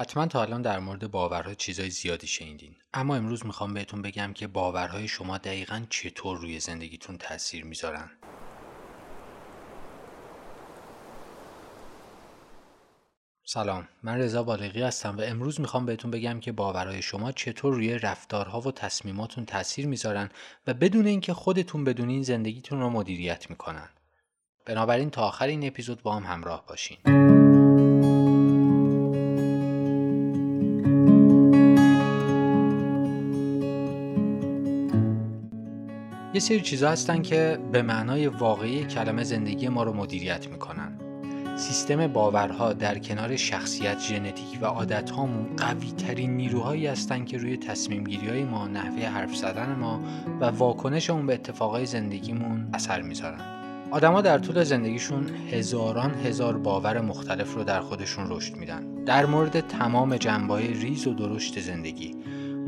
حتما تا الان در مورد باورها چیزای زیادی شنیدین. اما امروز می‌خوام بهتون بگم که باورهای شما دقیقا چطور روی زندگیتون تاثیر می‌ذارن. سلام من رضا بالغی هستم و امروز می‌خوام بهتون بگم که باورهای شما چطور روی رفتارها و تصمیماتون تاثیر می‌ذارن و بدون اینکه خودتون بدونین زندگیتون رو مدیریت می‌کنن. بنابراین تا آخر این اپیزود با هم همراه باشین. یه سری چیزا هستن که به معنای واقعی کلمه زندگی ما رو مدیریت می‌کنن. سیستم باورها در کنار شخصیت ژنتیک و عادت هامون قوی ترین نیروهایی هستند که روی تصمیم گیری های ما نحوه حرف زدن ما و واکنشمون به اتفاقای زندگیمون اثر می‌ذارن. آدما در طول زندگیشون هزاران هزار باور مختلف رو در خودشون رشد میدن. در مورد تمام جنبه ریز و درشت زندگی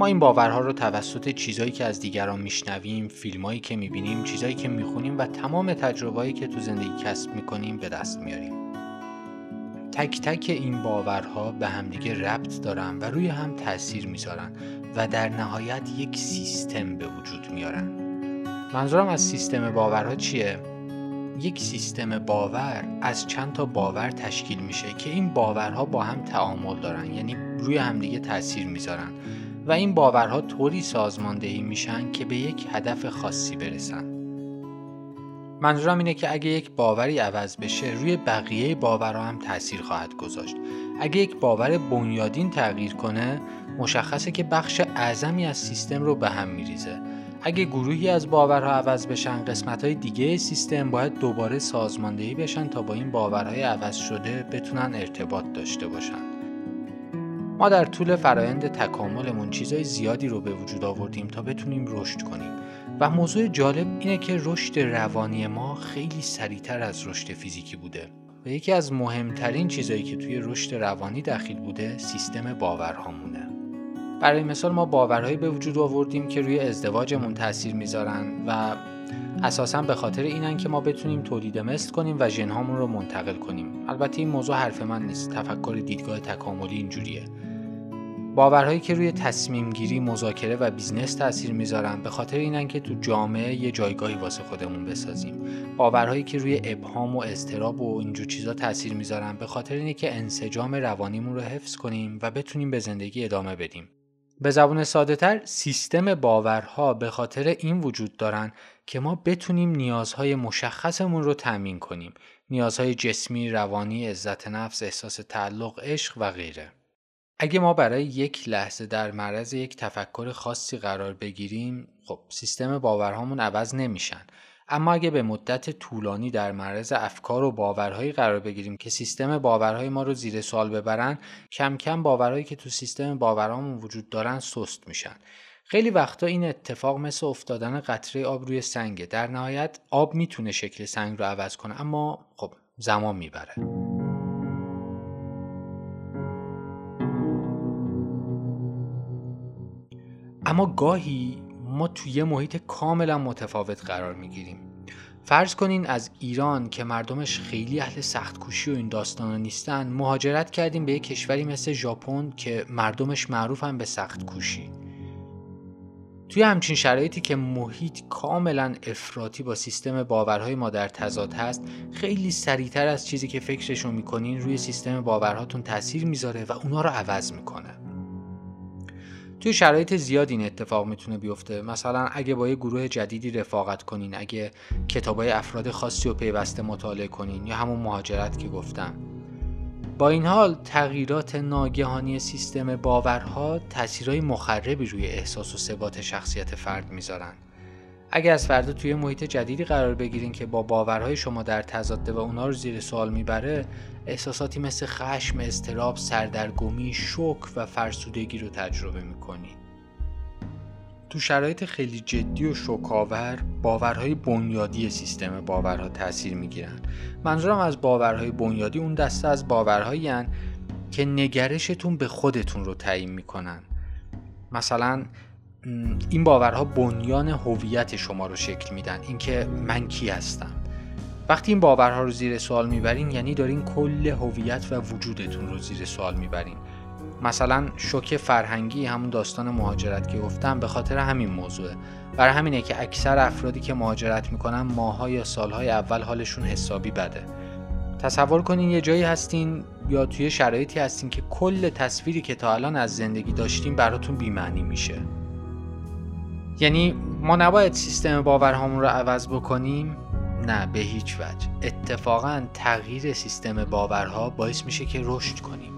ما این باورها رو توسط چیزایی که از دیگران میشنویم، فیلمایی که می‌بینیم، چیزایی که می‌خونیم و تمام تجربهایی که تو زندگی کسب می‌کنیم به دست میاریم. تک تک این باورها به همدیگه ربط دارن و روی هم تاثیر می‌ذارن و در نهایت یک سیستم به وجود میارن. منظورم از سیستم باورها چیه؟ یک سیستم باور از چند تا باور تشکیل میشه که این باورها با هم تعامل دارن یعنی روی همدیگه تاثیر می‌ذارن و این باورها طوری سازماندهی میشن که به یک هدف خاصی برسن. منظورم اینه که اگه یک باوری عوض بشه روی بقیه باورها هم تاثیر خواهد گذاشت. اگه یک باور بنیادین تغییر کنه مشخصه که بخش اعظمی از سیستم رو به هم میریزه. اگه گروهی از باورها عوض بشن قسمت های دیگه سیستم باید دوباره سازماندهی بشن تا با این باورهای عوض شده بتونن ارتباط داشته باشن. ما در طول فرایند تکاملمون چیزای زیادی رو به وجود آوردیم تا بتونیم رشد کنیم. و موضوع جالب اینه که رشد روانی ما خیلی سریعتر از رشد فیزیکی بوده. و یکی از مهمترین چیزایی که توی رشد روانی دخیل بوده سیستم باورهامونه. برای مثال ما باورهایی به وجود آوردیم که روی ازدواجمون تاثیر می‌ذارن و اساسا به خاطر اینن که ما بتونیم تولید مثل کنیم و ژنهامون رو منتقل کنیم. البته این موضوع حرف من نیست. تفکر دیدگاه تکاملی اینجوریه. باورهایی که روی تصمیم گیری، مذاکره و بیزنس تاثیر می‌ذارن به خاطر اینن که تو جامعه یه جایگاهی واسه خودمون بسازیم. باورهایی که روی ابهام و اضطراب و اینجور چیزا تاثیر می‌ذارن به خاطر اینه که انسجام روانیمون رو حفظ کنیم و بتونیم به زندگی ادامه بدیم. به زبون ساده تر سیستم باورها به خاطر این وجود دارن که ما بتونیم نیازهای مشخصمون رو تأمین کنیم. نیازهای جسمی، روانی، عزت نفس، احساس تعلق، عشق و غیره. اگه ما برای یک لحظه در معرض یک تفکر خاصی قرار بگیریم خب سیستم باورهامون عوض نمیشن. اما اگه به مدت طولانی در معرض افکار و باورهایی قرار بگیریم که سیستم باورهای ما رو زیر سوال ببرن کم کم باورهایی که تو سیستم باورهامون وجود دارن سست میشن. خیلی وقتا این اتفاق مثل افتادن قطره آب روی سنگه. در نهایت آب می‌تونه شکل سنگ رو عوض کنه اما خب زمان می‌بره. اما گاهی ما توی یه محیط کاملا متفاوت قرار می‌گیریم. فرض کنین از ایران که مردمش خیلی اهل سخت کوشی و این داستانا نیستن مهاجرت کردیم به یه کشوری مثل ژاپن که مردمش معروفن به سخت کوشی توی همچین شرایطی که محیط کاملا افراطی با سیستم باورهای ما در تضاد هست خیلی سریعتر از چیزی که فکرشو می‌کنین روی سیستم باورهاتون تاثیر می‌ذاره و اونا رو عوض می‌کنه. توی شرایط زیاد این اتفاق می‌تونه بیفته. مثلا اگه با یه گروه جدیدی رفاقت کنین اگه کتابای افراد خاصی و پیوسته مطالعه کنین یا همون مهاجرت که گفتم. با این حال تغییرات ناگهانی سیستم باورها تاثیرهای مخربی روی احساس و ثبات شخصیت فرد می‌ذارن. اگر از فردا توی محیط جدیدی قرار بگیرین که با باورهای شما در تضاده و اونا رو زیر سوال می‌بره احساساتی مثل خشم، استراب، سردرگمی، شک و فرسودگی رو تجربه می‌کنین. تو شرایط خیلی جدی و شکاور باورهای بنیادی سیستم باورها تاثیر می‌گیرن. منظورم از باورهای بنیادی اون دسته از باورهایی که نگرشتون به خودتون رو تعیین می‌کنن. مثلا این باورها بنیان هویت شما رو شکل میدن اینکه من کی هستم. وقتی این باورها رو زیر سوال می‌برین یعنی دارین کل هویت و وجودتون رو زیر سوال می‌برین. مثلا شوک فرهنگی همون داستان مهاجرت که گفتم به خاطر همین موضوعه. برای همینه که اکثر افرادی که مهاجرت می‌کنن ماها یا سالهای اول حالشون حسابی بده. تصور کنین یه جایی هستین یا توی شرایطی هستین که کل تصویری که تا الان از زندگی داشتیم براتون بیمعنی میشه. یعنی ما نباید سیستم باورهامون رو عوض بکنیم؟ نه به هیچ وجه. اتفاقا تغییر سیستم باورها باعث میشه که رشد کنیم.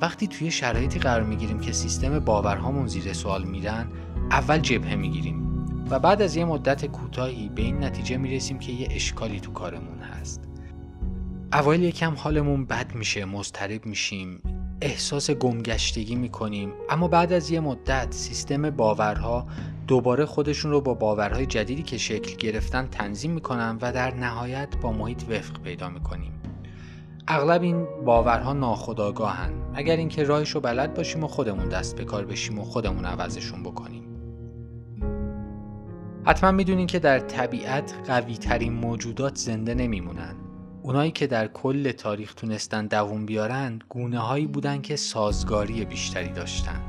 وقتی توی شرایطی قرار می‌گیریم که سیستم باورهامون زیر سوال میرن اول جبهه می‌گیریم و بعد از یه مدت کوتاهی به این نتیجه می‌رسیم که یه اشکالی تو کارمون هست. اوایل یکم حالمون بد میشه مضطرب میشیم احساس گمگشتگی می‌کنیم اما بعد از یه مدت سیستم باورها دوباره خودشون رو با باورهای جدیدی که شکل گرفتن تنظیم می‌کنن و در نهایت با محیط وفق پیدا می‌کنیم. اغلب این باورها ناخودآگاهن. اگر اینکه راهش رو بلد باشیم و خودمون دست به کار بشیم و خودمون عوضشون بکنیم. حتما می‌دونین که در طبیعت قوی ترین موجودات زنده نمیمونن. اونایی که در کل تاریخ تونستن دووم بیارن گونه هایی بودن که سازگاری بیشتری داشتن.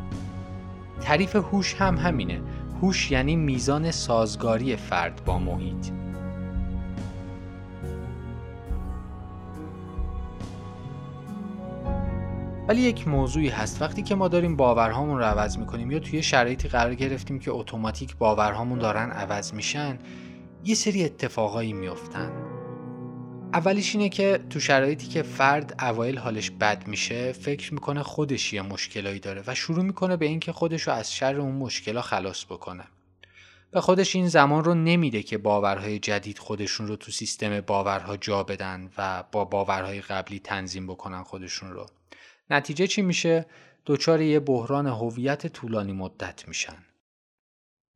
تعریف هوش هم همینه. هوش یعنی میزان سازگاری فرد با محیط. ولی یک موضوعی هست. وقتی که ما داریم باورهامون رو عوض می‌کنیم یا توی شرایطی قرار گرفتیم که اتوماتیک باورهامون دارن عوض میشن یه سری اتفاقایی میافتن. اولیش اینه که تو شرایطی که فرد اوایل حالش بد میشه فکر می‌کنه خودش یه مشکلایی داره و شروع می‌کنه به اینکه خودش رو از شر اون مشکلا خلاص بکنه. و خودش این زمان رو نمیده که باورهای جدید خودشون رو تو سیستم باورها جا بدن و با باورهای قبلی تنظیم بکنن خودشون رو. نتیجه چی میشه؟ دچار یه بحران هویت طولانی مدت میشن.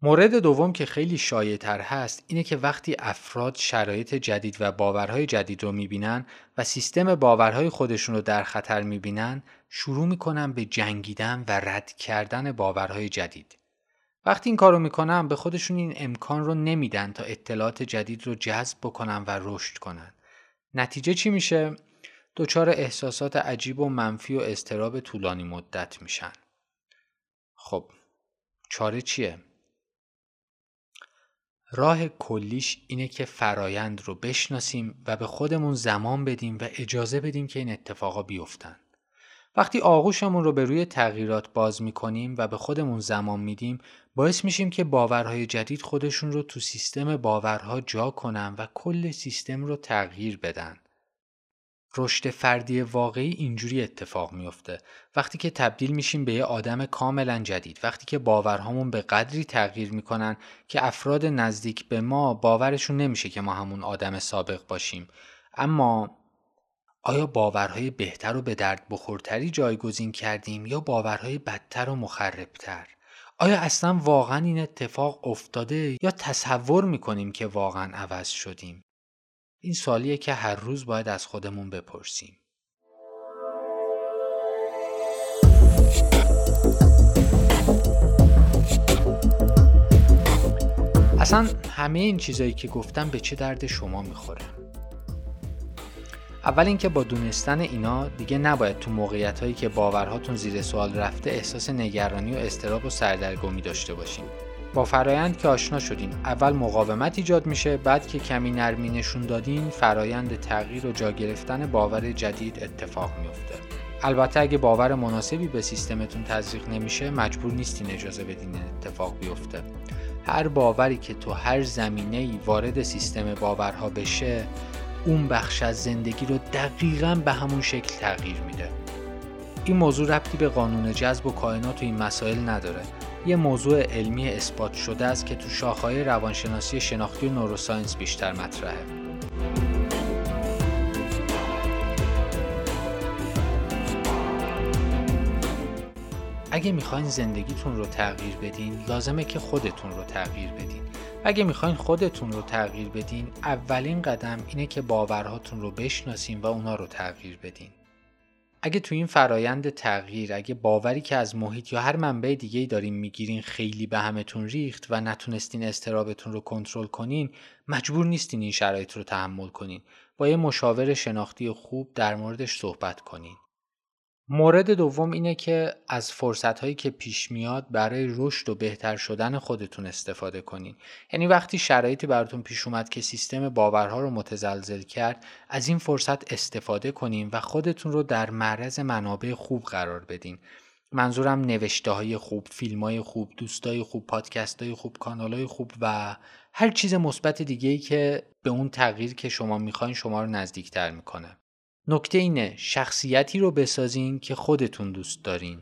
مورد دوم که خیلی شایع تر هست اینه که وقتی افراد شرایط جدید و باورهای جدید رو می‌بینن و سیستم باورهای خودشون رو در خطر می‌بینن شروع می‌کنن به جنگیدن و رد کردن باورهای جدید. وقتی این کارو می‌کنن به خودشون این امکان رو نمیدن تا اطلاعات جدید رو جذب بکنن و رشد کنن. نتیجه چی میشه؟ دچار احساسات عجیب و منفی و استراب طولانی مدت میشن. خب چاره چیه؟ راه کلیش اینه که فرایند رو بشناسیم و به خودمون زمان بدیم و اجازه بدیم که این اتفاقا بیفتن. وقتی آغوشمون رو به روی تغییرات باز می‌کنیم و به خودمون زمان میدیم باعث میشیم که باورهای جدید خودشون رو تو سیستم باورها جا کنن و کل سیستم رو تغییر بدن. رشد فردی واقعی اینجوری اتفاق میفته وقتی که تبدیل میشیم به یه آدم کاملا جدید وقتی که باورهامون به قدری تغییر می‌کنن که افراد نزدیک به ما باورشون نمیشه که ما همون آدم سابق باشیم اما آیا باورهای بهتر و به درد بخورتری جایگزین کردیم یا باورهای بدتر و مخربتر؟ آیا اصلا واقعا این اتفاق افتاده یا تصور می‌کنیم که واقعا عوض شدیم؟ این سوالیه که هر روز باید از خودمون بپرسیم. اصلا همه این چیزایی که گفتم به چه درد شما می‌خوره؟ اول اینکه با دونستن اینا دیگه نباید تو موقعیت هایی که باورهاتون زیر سوال رفته احساس نگرانی و استراب و سردرگمی داشته باشین. با فرایند که آشنا شدین. اول مقاومت ایجاد میشه بعد که کمی نرمی نشون دادین فرایند تغییر و جا گرفتن باور جدید اتفاق میفته. البته اگه باور مناسبی به سیستمتون تزریق نمیشه مجبور نیستین اجازه بدین اتفاق بیفته. هر باوری که تو هر زمینه ای وارد سیستم باورها بشه اون بخش از زندگی رو دقیقا به همون شکل تغییر میده. این موضوع ربطی به قانون جذب و کائنات و این مسائل نداره. یه موضوع علمی اثبات شده است که تو شاخه‌های روانشناسی شناختی و نوروساینس بیشتر مطرحه. اگه می‌خواین زندگیتون رو تغییر بدین لازمه که خودتون رو تغییر بدین. اگه می‌خواین خودتون رو تغییر بدین اولین قدم اینه که باورهاتون رو بشناسین و اونا رو تغییر بدین. اگه تو این فرایند تغییر اگه باوری که از محیط یا هر منبع دیگه دارین می‌گیرین خیلی به همتون ریخت و نتونستین استرابتون رو کنترل کنین مجبور نیستین این شرایط رو تحمل کنین. با یه مشاور شناختی خوب در موردش صحبت کنین. مورد دوم اینه که از فرصت هایی که پیش میاد برای رشد و بهتر شدن خودتون استفاده کنین یعنی وقتی شرایطی براتون پیش اومد که سیستم باورها رو متزلزل کرد از این فرصت استفاده کنین و خودتون رو در معرض منابع خوب قرار بدین منظورم نوشته های خوب، فیلم های خوب، دوستای خوب، پادکست های خوب، کانال های خوب و هر چیز مثبت دیگه ای که به اون تغییر که شما می‌خواین شما رو نزدیکتر می‌کنه. نکته اینه شخصیتی رو بسازین که خودتون دوست دارین.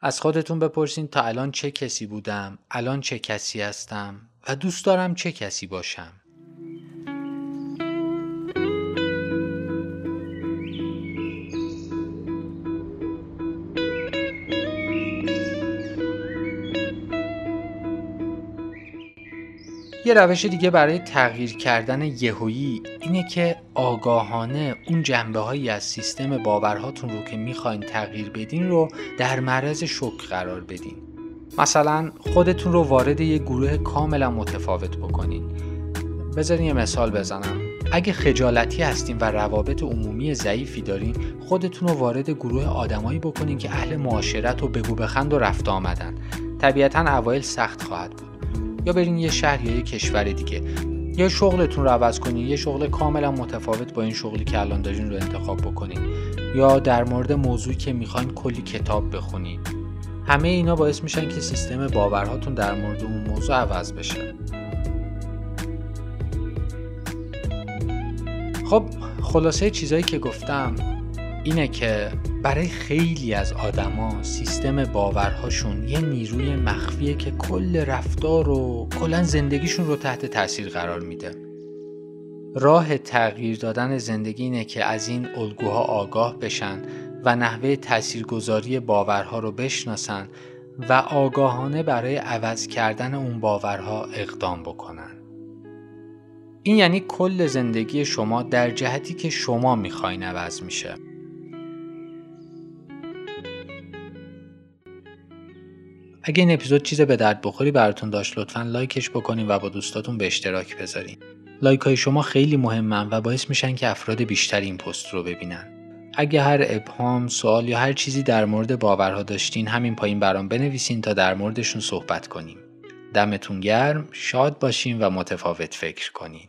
از خودتون بپرسین تا الان چه کسی بودم، الان چه کسی هستم و دوست دارم چه کسی باشم. یه روش دیگه برای تغییر کردن یهویی اینه که آگاهانه اون جنبه هایی از سیستم باورهاتون رو که می‌خواین تغییر بدین رو در معرض شک قرار بدین. مثلا خودتون رو وارد یه گروه کاملا متفاوت بکنین. بذارین یه مثال بزنم. اگه خجالتی هستین و روابط عمومی ضعیفی دارین خودتون رو وارد گروه آدمایی بکنین که اهل معاشرت و بگو بخند و رفت آمدن. طبیعتا اوایل سخت خواهد بود. یا برین یه شهر یا یه کشور دیگه. یا شغلتون رو عوض کنین یه شغل کاملا متفاوت با این شغلی که الان دارین رو انتخاب بکنین. یا در مورد موضوعی که می‌خواین کلی کتاب بخونین. همه اینا باعث میشن که سیستم باورهاتون در مورد اون موضوع عوض بشه. خب خلاصه چیزایی که گفتم اینه که برای خیلی از آدما سیستم باورهاشون یه نیروی مخفیه که کل رفتار و کلا زندگیشون رو تحت تاثیر قرار میده. راه تغییر دادن زندگی اینه که از این الگوها آگاه بشن و نحوه تاثیرگذاری باورها رو بشناسن و آگاهانه برای عوض کردن اون باورها اقدام بکنن. این یعنی کل زندگی شما در جهتی که شما می‌خواین عوض میشه. اگه این اپیزود چیز به درد بخوری براتون داشت لطفا لایکش بکنین و با دوستاتون به اشتراک بذارین لایک های شما خیلی مهمن و باعث میشن که افراد بیشتری این پست رو ببینن اگه هر ابهام، سوال یا هر چیزی در مورد باورها داشتین همین پایین برام بنویسین تا در موردشون صحبت کنیم. دمتون گرم، شاد باشین و متفاوت فکر کنین.